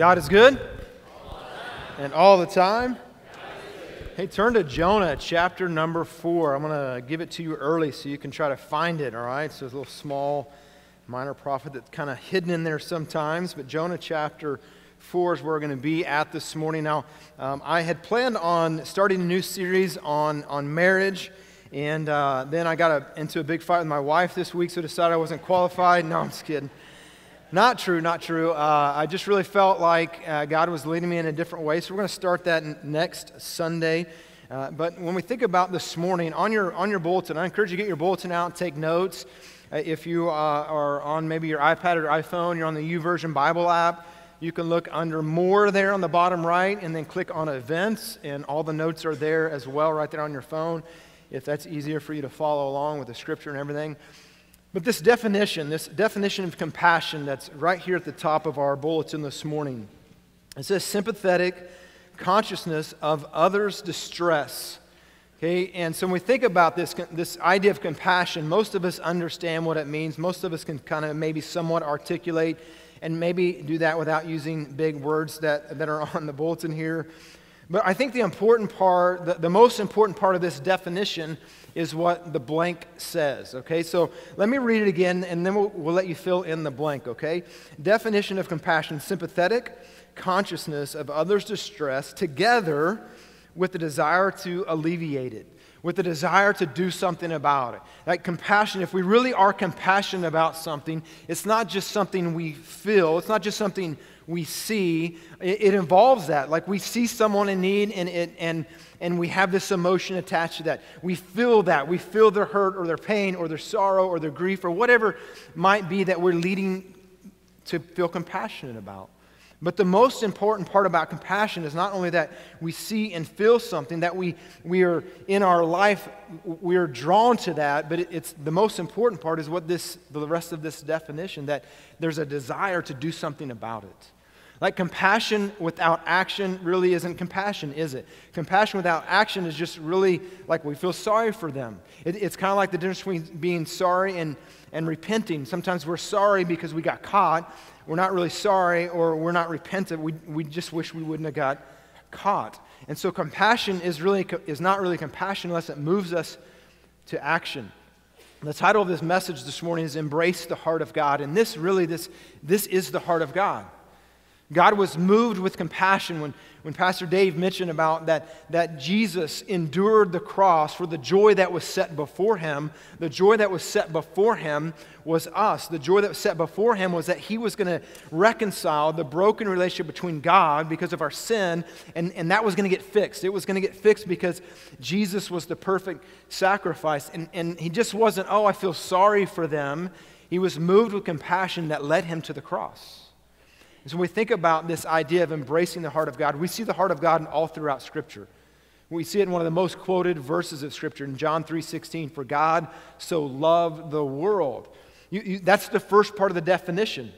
God is good? And all the time? Hey, turn to Jonah chapter number four. I'm going to give it to you early so you can try to find it, all right? So a little small minor prophet that's kind of hidden in there sometimes. But Jonah chapter four is where we're going to be at this morning. Now, um, I had planned on starting a new series on, on marriage. And uh, then I got a, into a big fight with my wife this week, so decided I wasn't qualified. No, I'm just kidding. Not true, not true. Uh, I just really felt like uh, God was leading me in a different way. So we're going to start that next Sunday. Uh, but when we think about this morning, on your, on your bulletin, I encourage you to get your bulletin out and take notes. Uh, if you uh, are on maybe your iPad or iPhone, you're on the YouVersion Bible app, you can look under More there on the bottom right and then click on Events, and all the notes are there as well, right there on your phone, if that's easier for you to follow along with the scripture and everything. But this definition, this definition of compassion that's right here at the top of our bulletin this morning, it says sympathetic consciousness of others' distress. Okay, and so when we think about this, this idea of compassion, most of us understand what it means. Most of us can kind of maybe somewhat articulate and maybe do that without using big words that, that are on the bulletin here. But I think the important part, the, the most important part of this definition is what the blank says, okay? So let me read it again and then we'll, we'll let you fill in the blank, okay? Definition of compassion sympathetic consciousness of others' distress together with the desire to alleviate it, with the desire to do something about it. Like compassion, if we really are compassionate about something, it's not just something we feel, it's not just something we see, it, it involves that. Like we see someone in need and, it, and, and we have this emotion attached to that. We feel that. We feel their hurt or their pain or their sorrow or their grief or whatever might be that we're leading to feel compassionate about. But the most important part about compassion is not only that we see and feel something, that we, we are in our life, we are drawn to that, but it's the most important part is what this, the rest of this definition, that there's a desire to do something about it. Like compassion without action really isn't compassion, is it? Compassion without action is just really like we feel sorry for them. It, it's kind of like the difference between being sorry and, and repenting. Sometimes we're sorry because we got caught. We're not really sorry or we're not repentant. We, we just wish we wouldn't have got caught. And so compassion is, really, is not really compassion unless it moves us to action. The title of this message this morning is Embrace the Heart of God. And this really, this, this is the heart of God. God was moved with compassion when, when Pastor Dave mentioned about that, that Jesus endured the cross for the joy that was set before him. The joy that was set before him was us. The joy that was set before him was that he was going to reconcile the broken relationship between God because of our sin, and, and that was going to get fixed. It was going to get fixed because Jesus was the perfect sacrifice. And, and he just wasn't, oh, I feel sorry for them. He was moved with compassion that led him to the cross. And so when we think about this idea of embracing the heart of God, we see the heart of God in all throughout Scripture. We see it in one of the most quoted verses of Scripture in John 3:16. For God so loved the world. You, you, that's the first part of the definition.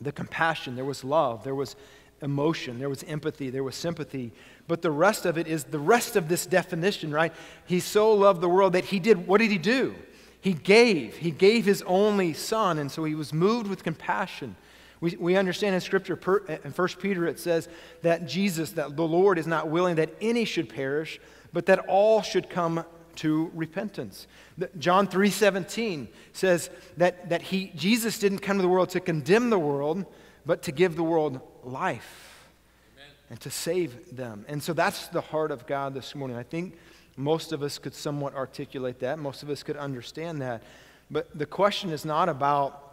The compassion. There was love. There was emotion. There was empathy. There was sympathy. But the rest of it is the rest of this definition, right? He so loved the world that he did. What did he do? He gave. He gave his only son, and so he was moved with compassion. We, we understand in Scripture, per, in 1 Peter, it says that Jesus, that the Lord is not willing that any should perish, but that all should come to repentance. John 3:17 says that, that he, Jesus didn't come to the world to condemn the world, but to give the world life Amen. and to save them. And so that's the heart of God this morning. I think most of us could somewhat articulate that. Most of us could understand that. But the question is not about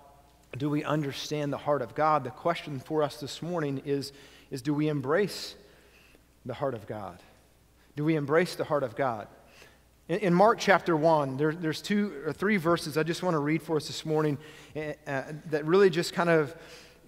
do we understand the heart of God? The question for us this morning is, is do we embrace the heart of God? Do we embrace the heart of God? In, in Mark chapter 1, there, there's two or three verses I just want to read for us this morning uh, that really just kind of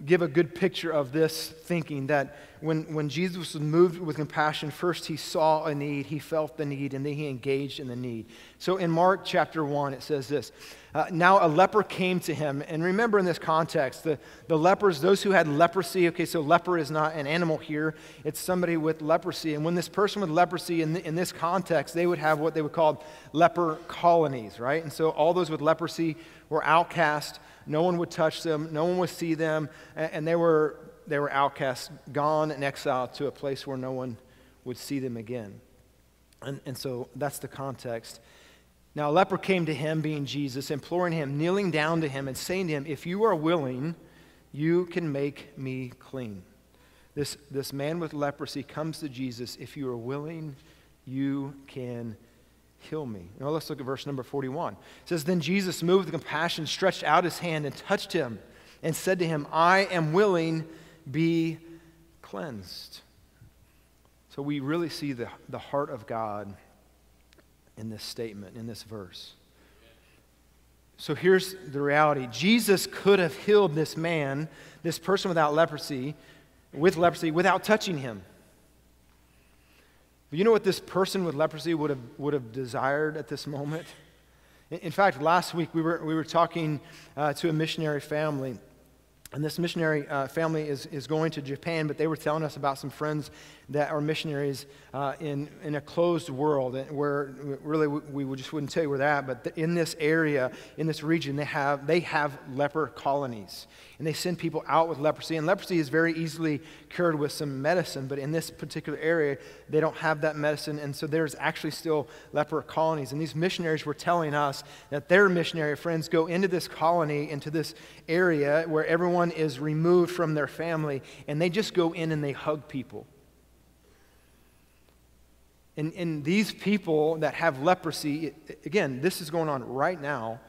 give a good picture of this thinking that when, when Jesus was moved with compassion, first he saw a need, he felt the need, and then he engaged in the need. So in Mark chapter 1, it says this uh, Now a leper came to him. And remember in this context, the, the lepers, those who had leprosy, okay, so leper is not an animal here, it's somebody with leprosy. And when this person with leprosy, in, in this context, they would have what they would call leper colonies, right? And so all those with leprosy were outcast. No one would touch them, no one would see them, and they were they were outcasts, gone and exiled to a place where no one would see them again. And, and so that's the context. Now, a leper came to him, being Jesus, imploring him, kneeling down to him, and saying to him, If you are willing, you can make me clean. This, this man with leprosy comes to Jesus. If you are willing, you can heal me. Now let's look at verse number 41. It says, Then Jesus, moved with compassion, stretched out his hand and touched him and said to him, I am willing, be cleansed. So we really see the, the heart of God in this statement, in this verse. So here's the reality Jesus could have healed this man, this person without leprosy, with leprosy, without touching him. But you know what this person with leprosy would have, would have desired at this moment? In fact, last week we were, we were talking uh, to a missionary family and this missionary uh, family is, is going to Japan, but they were telling us about some friends that are missionaries uh, in, in a closed world where really we, we just wouldn't tell you where they're at, but in this area, in this region, they have, they have leper colonies. And they send people out with leprosy. And leprosy is very easily cured with some medicine, but in this particular area, they don't have that medicine. And so there's actually still leper colonies. And these missionaries were telling us that their missionary friends go into this colony, into this area where everyone is removed from their family, and they just go in and they hug people. And, and these people that have leprosy, again, this is going on right now,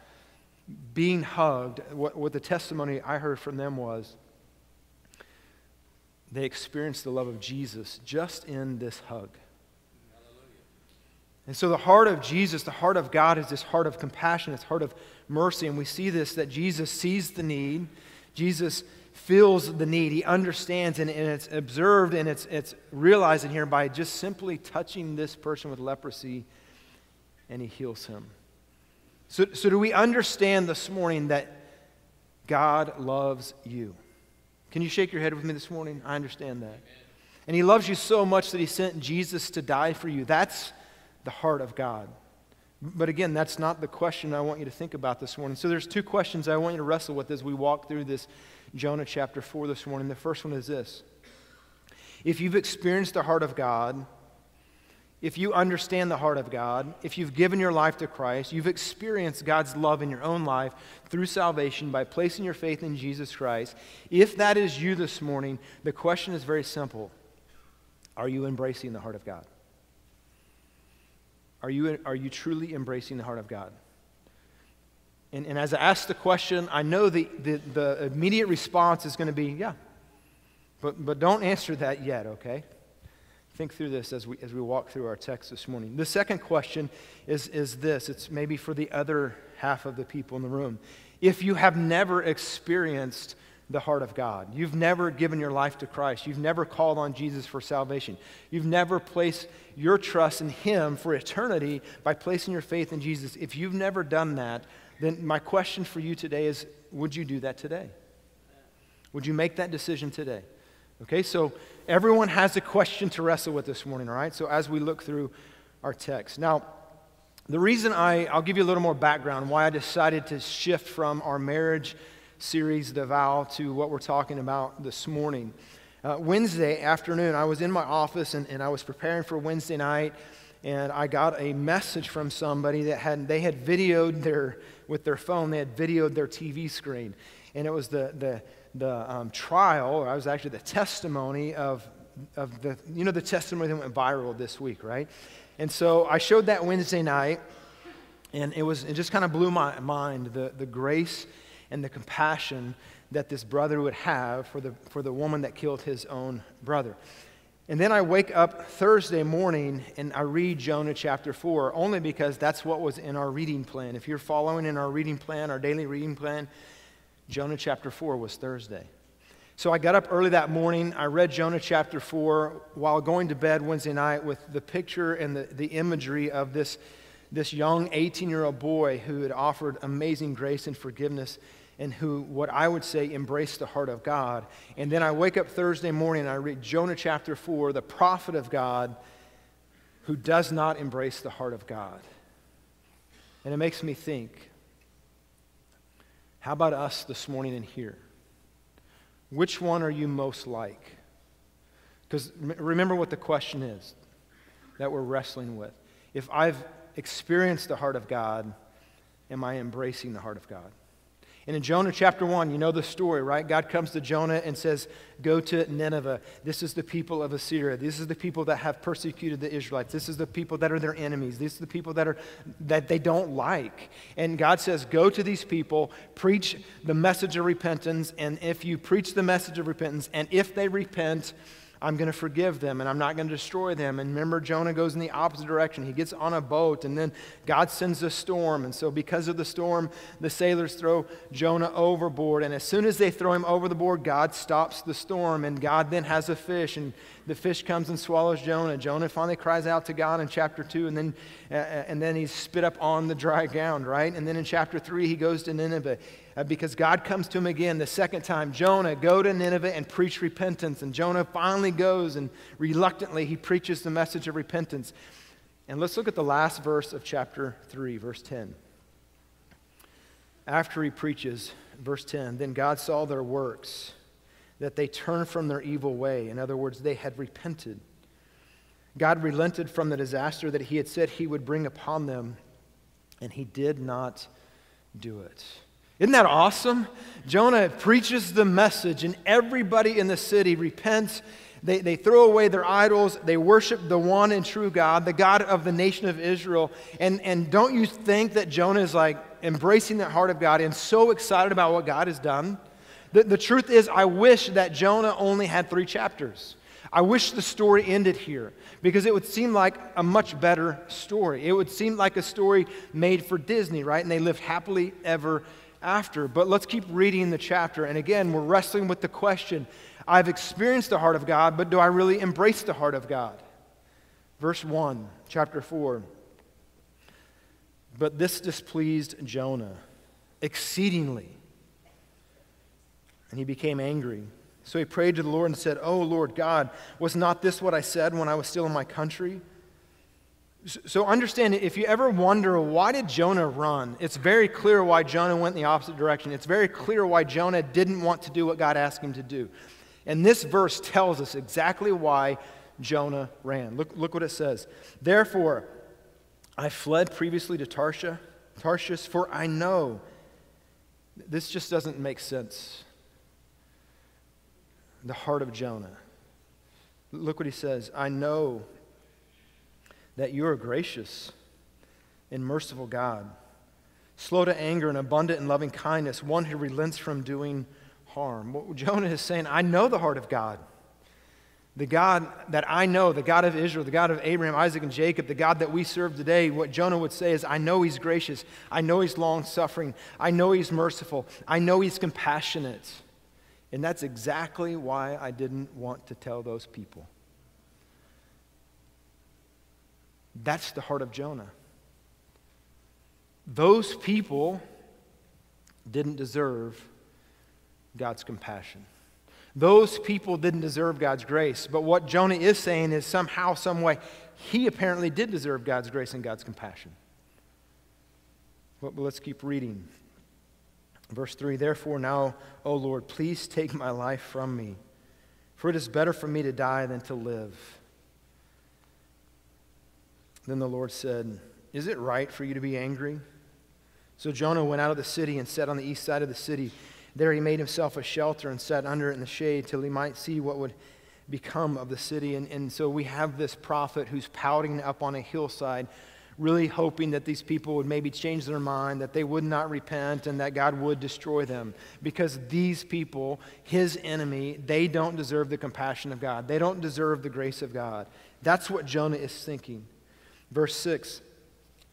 being hugged. What, what the testimony I heard from them was they experienced the love of Jesus just in this hug. And so, the heart of Jesus, the heart of God, is this heart of compassion, this heart of mercy. And we see this that Jesus sees the need. Jesus feels the need. He understands, and, and it's observed and it's, it's realized in here by just simply touching this person with leprosy, and he heals him. So, so do we understand this morning that God loves you? Can you shake your head with me this morning? I understand that. And he loves you so much that he sent Jesus to die for you. That's the heart of God. But again, that's not the question I want you to think about this morning. So there's two questions I want you to wrestle with as we walk through this Jonah chapter 4 this morning. The first one is this If you've experienced the heart of God, if you understand the heart of God, if you've given your life to Christ, you've experienced God's love in your own life through salvation by placing your faith in Jesus Christ, if that is you this morning, the question is very simple Are you embracing the heart of God? Are you, are you truly embracing the heart of God? And, and as I ask the question, I know the, the, the immediate response is going to be, yeah. But, but don't answer that yet, okay? Think through this as we, as we walk through our text this morning. The second question is, is this it's maybe for the other half of the people in the room. If you have never experienced the heart of God. You've never given your life to Christ. You've never called on Jesus for salvation. You've never placed your trust in Him for eternity by placing your faith in Jesus. If you've never done that, then my question for you today is would you do that today? Would you make that decision today? Okay, so everyone has a question to wrestle with this morning, all right? So as we look through our text. Now, the reason I, I'll give you a little more background why I decided to shift from our marriage series, The Vow, to what we're talking about this morning. Uh, Wednesday afternoon, I was in my office and, and I was preparing for Wednesday night, and I got a message from somebody that had, they had videoed their with their phone, they had videoed their TV screen. And it was the, the, the um, trial, or I was actually the testimony of, of the, you know, the testimony that went viral this week, right? And so I showed that Wednesday night, and it, was, it just kind of blew my mind the, the grace and the compassion that this brother would have for the, for the woman that killed his own brother. And then I wake up Thursday morning and I read Jonah chapter 4, only because that's what was in our reading plan. If you're following in our reading plan, our daily reading plan, Jonah chapter 4 was Thursday. So I got up early that morning. I read Jonah chapter 4 while going to bed Wednesday night with the picture and the, the imagery of this, this young 18 year old boy who had offered amazing grace and forgiveness and who, what I would say, embrace the heart of God. And then I wake up Thursday morning and I read Jonah chapter 4, the prophet of God who does not embrace the heart of God. And it makes me think how about us this morning in here? Which one are you most like? Because remember what the question is that we're wrestling with. If I've experienced the heart of God, am I embracing the heart of God? And in Jonah chapter 1, you know the story, right? God comes to Jonah and says, Go to Nineveh. This is the people of Assyria. This is the people that have persecuted the Israelites. This is the people that are their enemies. These are the people that, are, that they don't like. And God says, Go to these people, preach the message of repentance. And if you preach the message of repentance, and if they repent, I'm going to forgive them and I'm not going to destroy them. And remember, Jonah goes in the opposite direction. He gets on a boat and then God sends a storm. And so, because of the storm, the sailors throw Jonah overboard. And as soon as they throw him over the board, God stops the storm. And God then has a fish. And the fish comes and swallows Jonah. Jonah finally cries out to God in chapter 2, and then, uh, and then he's spit up on the dry ground, right? And then in chapter 3, he goes to Nineveh uh, because God comes to him again the second time Jonah, go to Nineveh and preach repentance. And Jonah finally goes, and reluctantly, he preaches the message of repentance. And let's look at the last verse of chapter 3, verse 10. After he preaches, verse 10, then God saw their works that they turned from their evil way. In other words, they had repented. God relented from the disaster that he had said he would bring upon them, and he did not do it. Isn't that awesome? Jonah preaches the message, and everybody in the city repents. They, they throw away their idols. They worship the one and true God, the God of the nation of Israel. And, and don't you think that Jonah is like embracing the heart of God and so excited about what God has done? The, the truth is, I wish that Jonah only had three chapters. I wish the story ended here because it would seem like a much better story. It would seem like a story made for Disney, right? And they lived happily ever after. But let's keep reading the chapter. And again, we're wrestling with the question I've experienced the heart of God, but do I really embrace the heart of God? Verse 1, chapter 4. But this displeased Jonah exceedingly and he became angry. So he prayed to the Lord and said, Oh, Lord God, was not this what I said when I was still in my country? So understand, if you ever wonder why did Jonah run, it's very clear why Jonah went in the opposite direction. It's very clear why Jonah didn't want to do what God asked him to do. And this verse tells us exactly why Jonah ran. Look, look what it says. Therefore, I fled previously to Tarshish, Tarshish, for I know. This just doesn't make sense the heart of Jonah. Look what he says I know that you are gracious and merciful God, slow to anger and abundant in loving kindness, one who relents from doing harm. What Jonah is saying, I know the heart of God. The God that I know, the God of Israel, the God of Abraham, Isaac, and Jacob, the God that we serve today, what Jonah would say is, I know he's gracious. I know he's long suffering. I know he's merciful. I know he's compassionate. And that's exactly why I didn't want to tell those people. That's the heart of Jonah. Those people didn't deserve God's compassion. Those people didn't deserve God's grace. But what Jonah is saying is somehow, some way, he apparently did deserve God's grace and God's compassion. But let's keep reading. Verse 3 Therefore, now, O Lord, please take my life from me, for it is better for me to die than to live. Then the Lord said, Is it right for you to be angry? So Jonah went out of the city and sat on the east side of the city. There he made himself a shelter and sat under it in the shade till he might see what would become of the city. And, and so we have this prophet who's pouting up on a hillside really hoping that these people would maybe change their mind, that they would not repent, and that God would destroy them. Because these people, his enemy, they don't deserve the compassion of God. They don't deserve the grace of God. That's what Jonah is thinking. Verse 6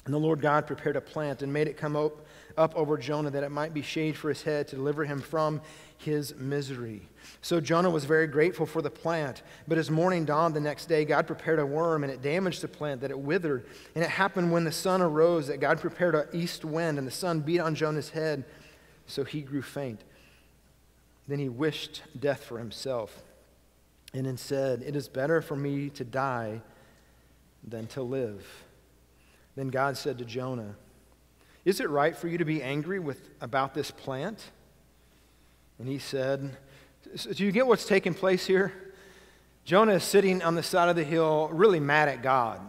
And the Lord God prepared a plant and made it come up, up over Jonah that it might be shade for his head to deliver him from his misery. So Jonah was very grateful for the plant. But as morning dawned the next day, God prepared a worm, and it damaged the plant, that it withered. And it happened when the sun arose that God prepared an east wind, and the sun beat on Jonah's head, so he grew faint. Then he wished death for himself, and then said, It is better for me to die than to live. Then God said to Jonah, Is it right for you to be angry with, about this plant? And he said, do you get what's taking place here? Jonah is sitting on the side of the hill, really mad at God.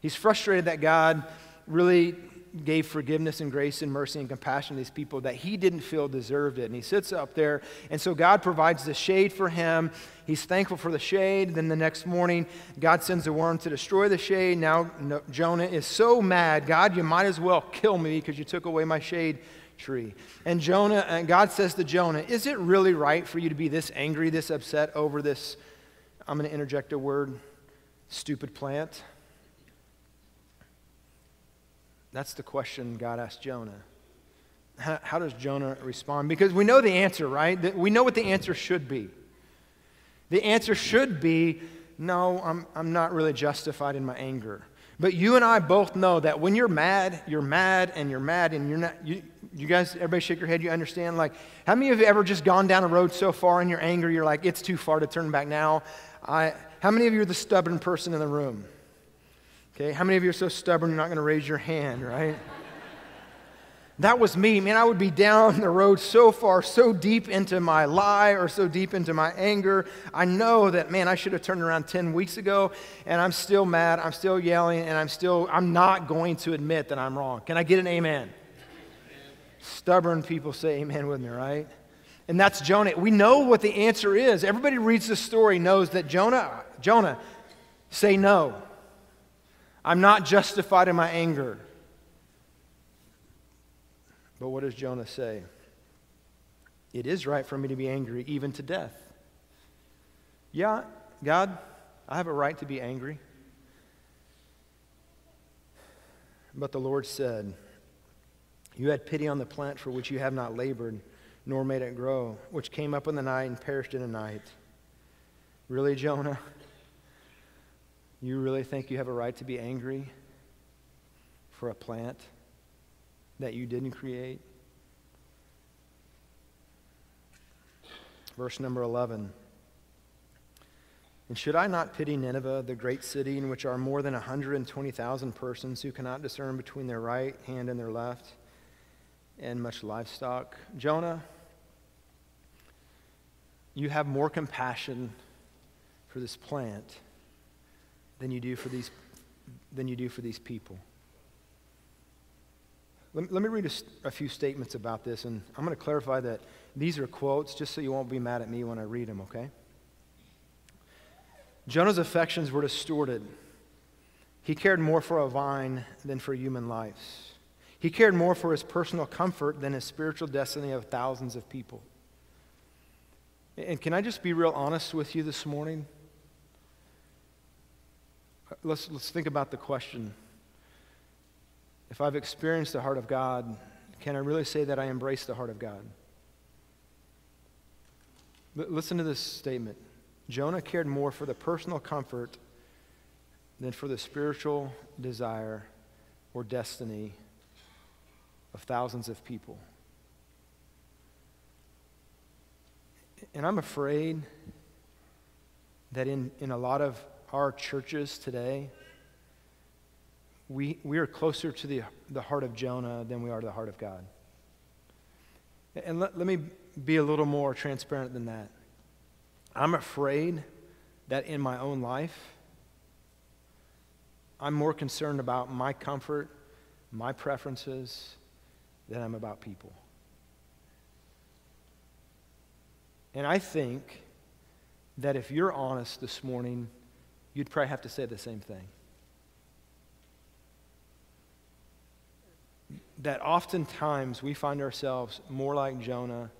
He's frustrated that God really gave forgiveness and grace and mercy and compassion to these people that he didn't feel deserved it. And he sits up there, and so God provides the shade for him. He's thankful for the shade. Then the next morning, God sends a worm to destroy the shade. Now Jonah is so mad, God, you might as well kill me because you took away my shade tree. And Jonah, and God says to Jonah, Is it really right for you to be this angry, this upset over this? I'm going to interject a word stupid plant. That's the question God asked Jonah. How, how, does Jonah respond? Because we know the answer, right? We know what the answer should be. The answer should be no, I'm, I'm not really justified in my anger. But you and I both know that when you're mad, you're mad and you're mad and you're not. You, you guys, everybody shake your head, you understand? Like, how many of you ever just gone down a road so far in your anger, you're like, it's too far to turn back now? I, how many of you are the stubborn person in the room? Okay, how many of you are so stubborn you're not going to raise your hand, right? that was me. Man, I would be down the road so far, so deep into my lie or so deep into my anger. I know that, man, I should have turned around 10 weeks ago, and I'm still mad. I'm still yelling, and I'm still, I'm not going to admit that I'm wrong. Can I get an amen? Stubborn people say amen with me, right? And that's Jonah. We know what the answer is. Everybody reads the story knows that Jonah, Jonah, say no. I'm not justified in my anger. But what does Jonah say? It is right for me to be angry, even to death. Yeah, God, I have a right to be angry. But the Lord said, You had pity on the plant for which you have not labored, nor made it grow, which came up in the night and perished in a night. Really, Jonah? You really think you have a right to be angry for a plant that you didn't create? Verse number 11. And should I not pity Nineveh, the great city in which are more than 120,000 persons who cannot discern between their right hand and their left, and much livestock? Jonah, you have more compassion for this plant than you do for these, than you do for these people. Let, let me read a, a few statements about this, and I'm going to clarify that these are quotes just so you won't be mad at me when I read them, okay? Jonah's affections were distorted. He cared more for a vine than for human lives. He cared more for his personal comfort than his spiritual destiny of thousands of people. And can I just be real honest with you this morning? let's, let's think about the question. If I've experienced the heart of God, can I really say that I embrace the heart of God? L- listen to this statement Jonah cared more for the personal comfort than for the spiritual desire or destiny of thousands of people. And I'm afraid that in, in a lot of our churches today, we, we are closer to the, the heart of Jonah than we are to the heart of God. And let, let me be a little more transparent than that. I'm afraid that in my own life, I'm more concerned about my comfort, my preferences, than I'm about people. And I think that if you're honest this morning, you'd probably have to say the same thing. That oftentimes we find ourselves more like Jonah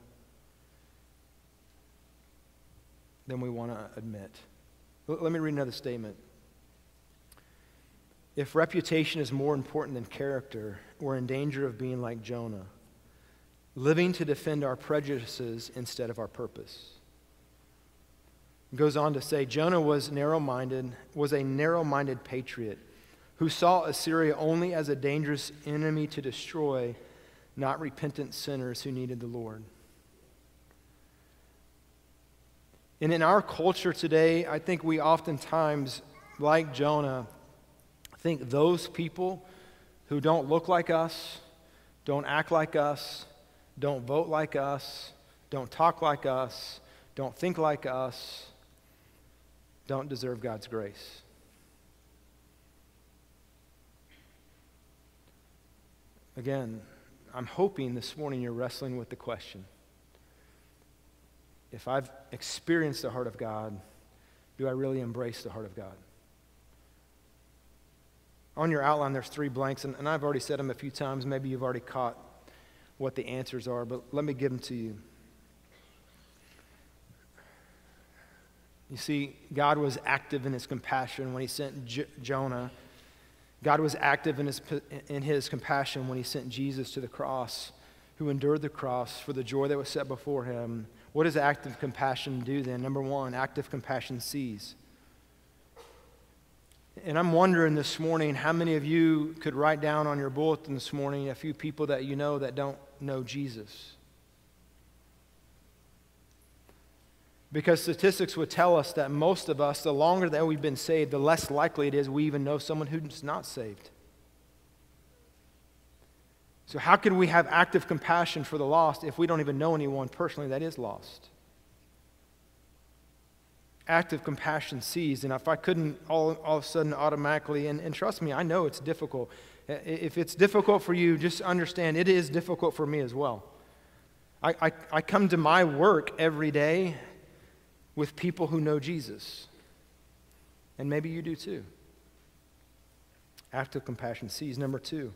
than we want to admit. Let me read another statement. If reputation is more important than character, we're in danger of being like Jonah, living to defend our prejudices instead of our purpose goes on to say Jonah was narrow-minded, was a narrow-minded patriot who saw Assyria only as a dangerous enemy to destroy, not repentant sinners who needed the Lord. And in our culture today, I think we oftentimes, like Jonah, think those people who don't look like us, don't act like us, don't vote like us, don't talk like us, don't think like us, don't deserve God's grace. Again, I'm hoping this morning you're wrestling with the question if I've experienced the heart of God, do I really embrace the heart of God? On your outline, there's three blanks, and, and I've already said them a few times. Maybe you've already caught what the answers are, but let me give them to you. You see, God was active in his compassion when he sent J- Jonah. God was active in his, in his compassion when he sent Jesus to the cross, who endured the cross for the joy that was set before him. What does active compassion do then? Number one, active compassion sees. And I'm wondering this morning how many of you could write down on your bulletin this morning a few people that you know that don't know Jesus. Because statistics would tell us that most of us, the longer that we've been saved, the less likely it is we even know someone who's not saved. So, how can we have active compassion for the lost if we don't even know anyone personally that is lost? Active compassion sees. And if I couldn't all, all of a sudden automatically, and, and trust me, I know it's difficult. If it's difficult for you, just understand it is difficult for me as well. I, I, I come to my work every day with people who know Jesus. And maybe you do too. Active compassion sees. Number two,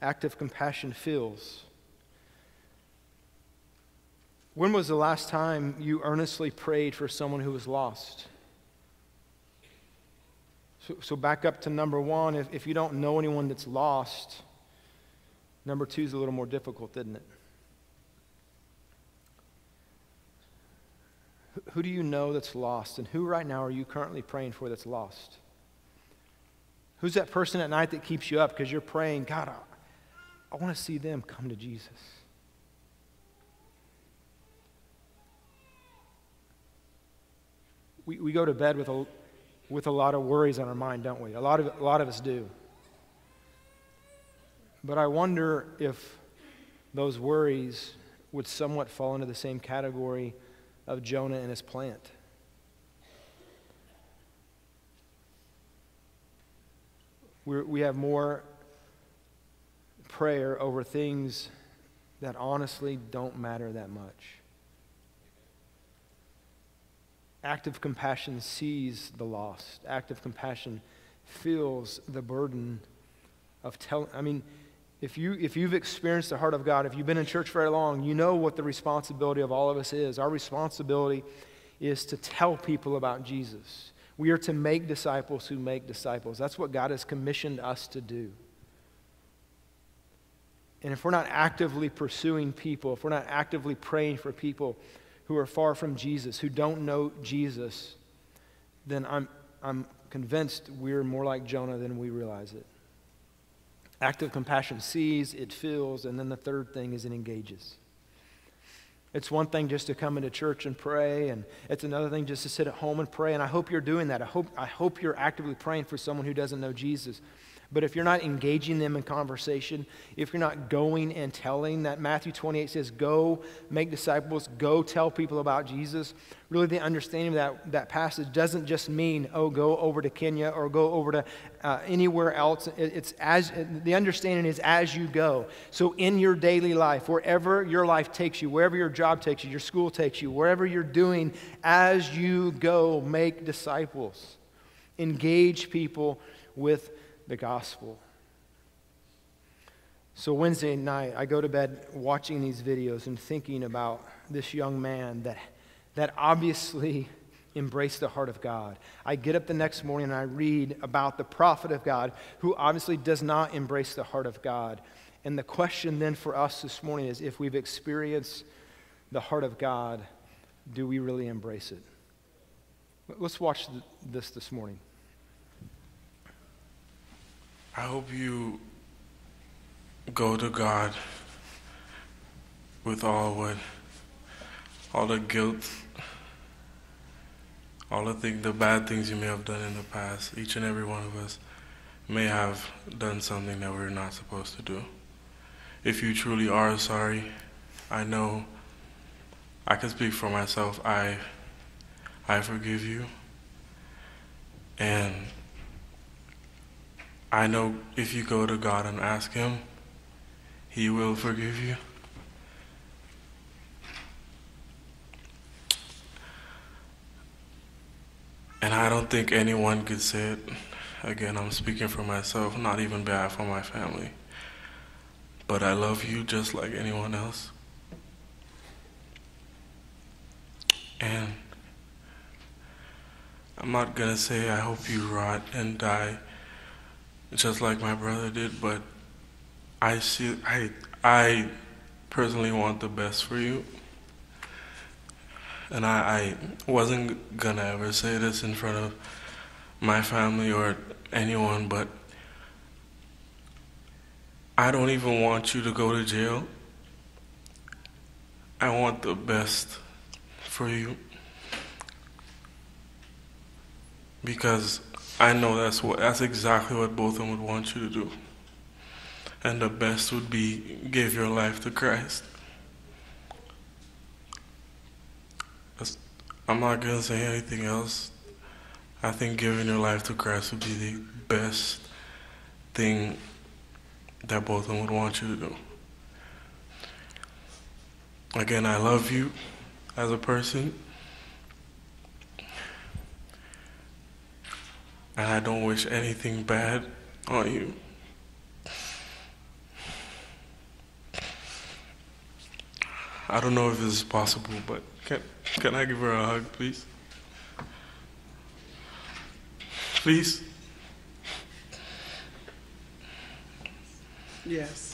active compassion feels. When was the last time you earnestly prayed for someone who was lost? So, so back up to number one. If, if you don't know anyone that's lost, number two is a little more difficult, isn't it? Who do you know that's lost? And who right now are you currently praying for that's lost? Who's that person at night that keeps you up because you're praying, God, I, I want to see them come to Jesus? We, we go to bed with a, with a lot of worries on our mind, don't we? A lot, of, a lot of us do. But I wonder if those worries would somewhat fall into the same category of Jonah and his plant. We're, we have more prayer over things that honestly don't matter that much. Active compassion sees the lost. Active compassion feels the burden of telling. I mean, if, you, if you've experienced the heart of God, if you've been in church very long, you know what the responsibility of all of us is. Our responsibility is to tell people about Jesus. We are to make disciples who make disciples. That's what God has commissioned us to do. And if we're not actively pursuing people, if we're not actively praying for people, who are far from Jesus, who don't know Jesus, then I'm, I'm convinced we're more like Jonah than we realize it. Active compassion sees, it feels, and then the third thing is it engages. It's one thing just to come into church and pray, and it's another thing just to sit at home and pray. And I hope you're doing that. I hope, I hope you're actively praying for someone who doesn't know Jesus. But if you're not engaging them in conversation, if you're not going and telling, that Matthew 28 says, go make disciples, go tell people about Jesus, really the understanding of that, that passage doesn't just mean, oh, go over to Kenya or go over to uh, anywhere else. It, it's as, the understanding is as you go. So in your daily life, wherever your life takes you, wherever your job takes you, your school takes you, wherever you're doing, as you go, make disciples. Engage people with the gospel. So, Wednesday night, I go to bed watching these videos and thinking about this young man that, that obviously embraced the heart of God. I get up the next morning and I read about the prophet of God who obviously does not embrace the heart of God. And the question then for us this morning is if we've experienced the heart of God, do we really embrace it? Let's watch this this morning. I hope you go to God with all what, all the guilt, all the things, the bad things you may have done in the past. Each and every one of us may have done something that we're not supposed to do. If you truly are sorry, I know I can speak for myself. I I forgive you. And I know if you go to God and ask Him, He will forgive you. And I don't think anyone could say it. Again, I'm speaking for myself, not even bad for my family. But I love you just like anyone else. And I'm not gonna say I hope you rot and die just like my brother did, but I see I I personally want the best for you. And I, I wasn't gonna ever say this in front of my family or anyone, but I don't even want you to go to jail. I want the best for you. Because I know that's what that's exactly what both of them would want you to do. And the best would be give your life to Christ. I'm not gonna say anything else. I think giving your life to Christ would be the best thing that both of them would want you to do. Again, I love you as a person. And I don't wish anything bad on you. I don't know if this is possible, but can, can I give her a hug, please? Please? Yes.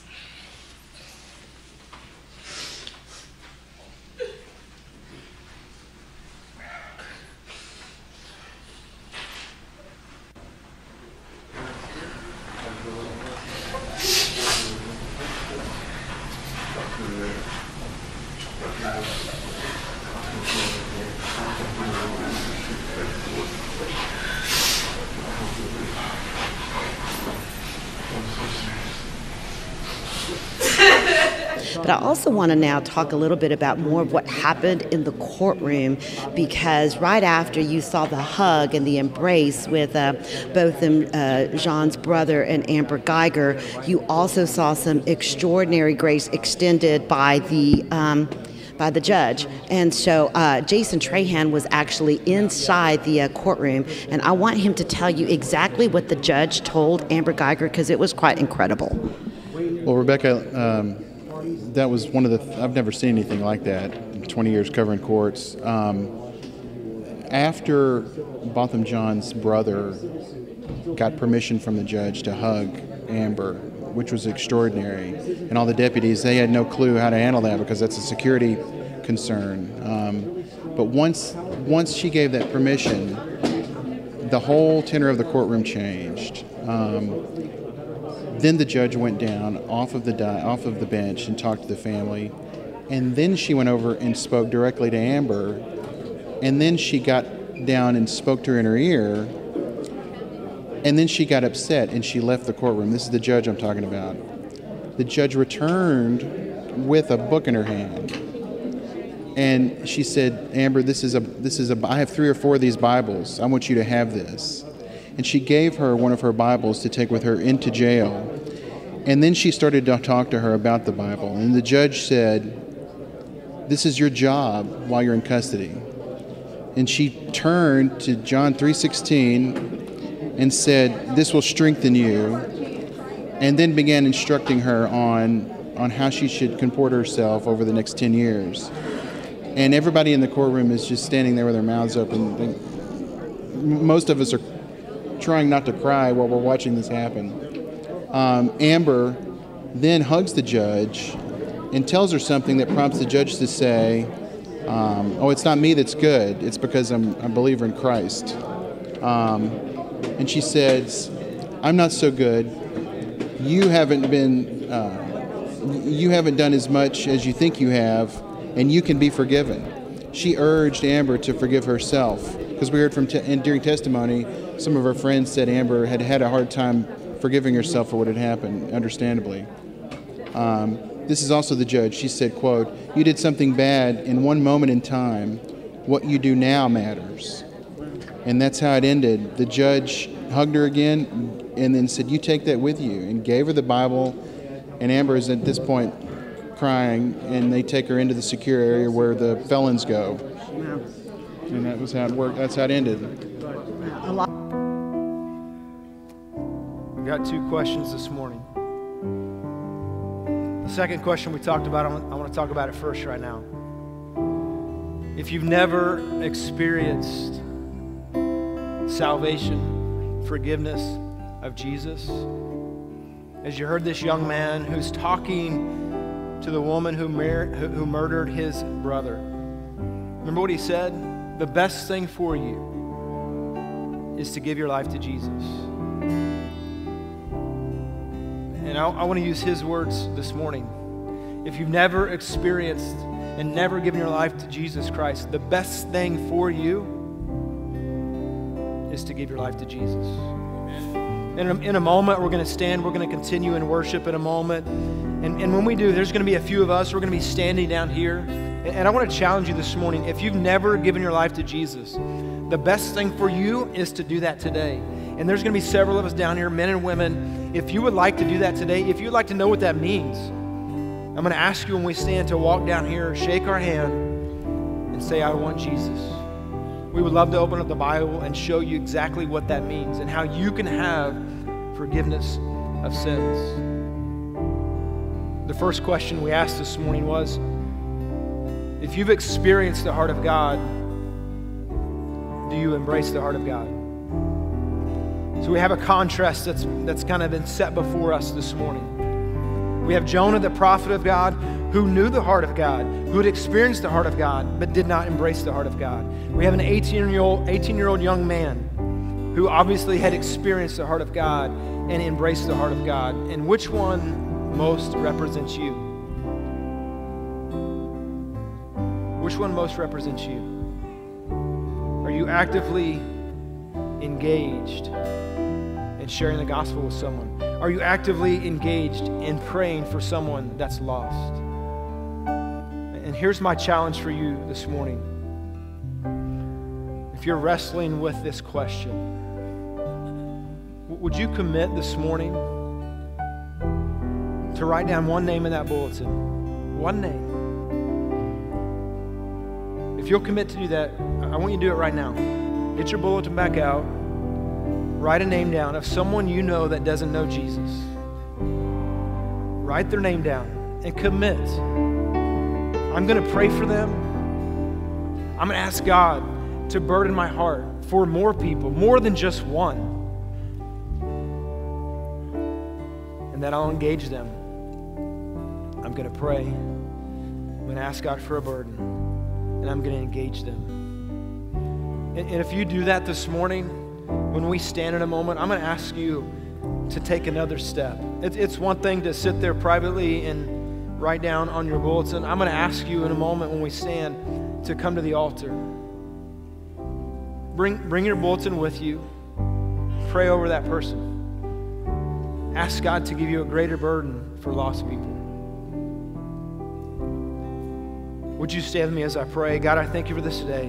But I also want to now talk a little bit about more of what happened in the courtroom because right after you saw the hug and the embrace with uh, both uh, Jean's brother and Amber Guyger, you also saw some extraordinary grace extended by the. Um, by the judge. And so uh, Jason Trahan was actually inside the uh, courtroom, and I want him to tell you exactly what the judge told Amber Guyger because it was quite incredible. Well, Rebecca, um, that was one of the. I've never seen anything like that. In 20 years covering courts. Um, after Botham Jean's brother got permission from the judge to hug Amber, which was extraordinary, and all the deputies they had no clue how to handle that because that's a security concern. Um, but once once she gave that permission, the whole tenor of the courtroom changed. Um, then the judge went down off of the di- off of the bench and talked to the family, and then she went over and spoke directly to Amber, and then she got down and spoke to her in her ear, and then she got upset and she left the courtroom. This is the judge I'm talking about. The judge returned with a book in her hand, and she said, "Amber, this is a this is a I have three or four of these Bibles. I want you to have this." and she gave her one of her Bibles to take with her into jail. And then she started to talk to her about the Bible. And the judge said, This is your job while you're in custody. And she turned to John 3:16 and said, This will strengthen you. And then began instructing her on, on how she should comport herself over the next 10 years. And everybody in the courtroom is just standing there with their mouths open. Most of us are trying not to cry while we're watching this happen. Um, Amber then hugs the judge and tells her something that prompts the judge to say, um, Oh, it's not me that's good, it's because I'm a believer in Christ. Um, and she says, I'm not so good. You haven't been, uh, you haven't done as much as you think you have, and you can be forgiven. She urged Amber to forgive herself because we heard from te- and during testimony some of her friends said Amber had had a hard time forgiving herself for what had happened, understandably. Um, this is also the judge. She said, quote, You did something bad in one moment in time. What you do now matters. And that's how it ended. The judge hugged her again and then said, You take that with you, and gave her the Bible. And Amber is at this point crying, and they take her into the secure area where the felons go. And that was how it worked. That's how it ended. We've got two questions this morning. The second question we talked about, I want, I want to talk about it first right now. If you've never experienced salvation, forgiveness of Jesus, as you heard this young man who's talking to the woman who, mar- who murdered his brother, remember what he said? The best thing for you is to give your life to Jesus. And I, I want to use his words this morning. If you've never experienced and never given your life to Jesus Christ, the best thing for you is to give your life to Jesus. In a, in a moment, we're going to stand. We're going to continue in worship in a moment. And, and when we do, there's going to be a few of us. We're going to be standing down here. And, and I want to challenge you this morning. If you've never given your life to Jesus, the best thing for you is to do that today. And there's going to be several of us down here, men and women. If you would like to do that today, if you'd like to know what that means, I'm going to ask you when we stand to walk down here, shake our hand, and say, I want Jesus. We would love to open up the Bible and show you exactly what that means and how you can have forgiveness of sins. The first question we asked this morning was if you've experienced the heart of God, do you embrace the heart of God? So we have a contrast that's, that's kind of been set before us this morning. We have Jonah, the prophet of God, who knew the heart of God, who had experienced the heart of God, but did not embrace the heart of God. We have an 18 year old, 18 year old young man who obviously had experienced the heart of God and embraced the heart of God. And which one most represents you? Which one most represents you? Are you actively engaged in sharing the gospel with someone? Are you actively engaged in praying for someone that's lost? And here's my challenge for you this morning. If you're wrestling with this question, would you commit this morning to write down one name in that bulletin? One name. If you'll commit to do that, I want you to do it right now. Get your bulletin back out. Write a name down of someone you know that doesn't know Jesus. Write their name down and commit. I'm going to pray for them. I'm going to ask God to burden my heart for more people, more than just one. And that I'll engage them. I'm going to pray. I'm going to ask God for a burden. And I'm going to engage them. And, and if you do that this morning, when we stand in a moment, I'm going to ask you to take another step. It, it's one thing to sit there privately and write down on your bulletin. I'm going to ask you in a moment when we stand to come to the altar. Bring, bring your bulletin with you. Pray over that person. Ask God to give you a greater burden for lost people. Would you stand with me as I pray? God, I thank you for this today.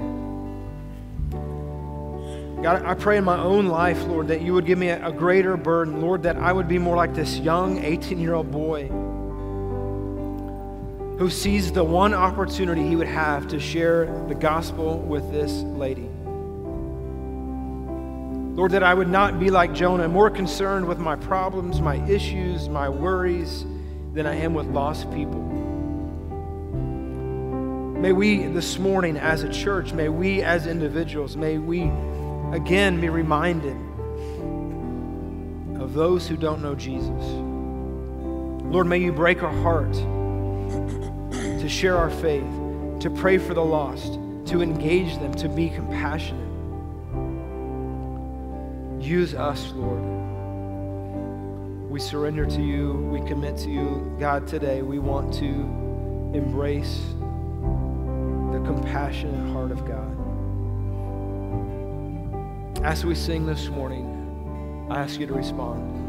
God, I pray in my own life, Lord, that you would give me a, a greater burden. Lord, that I would be more like this young 18 year old boy who sees the one opportunity he would have to share the gospel with this lady. Lord, that I would not be like Jonah, more concerned with my problems, my issues, my worries, than I am with lost people. May we this morning as a church, may we as individuals, may we again be reminded of those who don't know Jesus. Lord, may you break our heart to share our faith, to pray for the lost, to engage them, to be compassionate. Use us, Lord. We surrender to you. We commit to you. God, today we want to embrace the compassionate heart of God. As we sing this morning, I ask you to respond.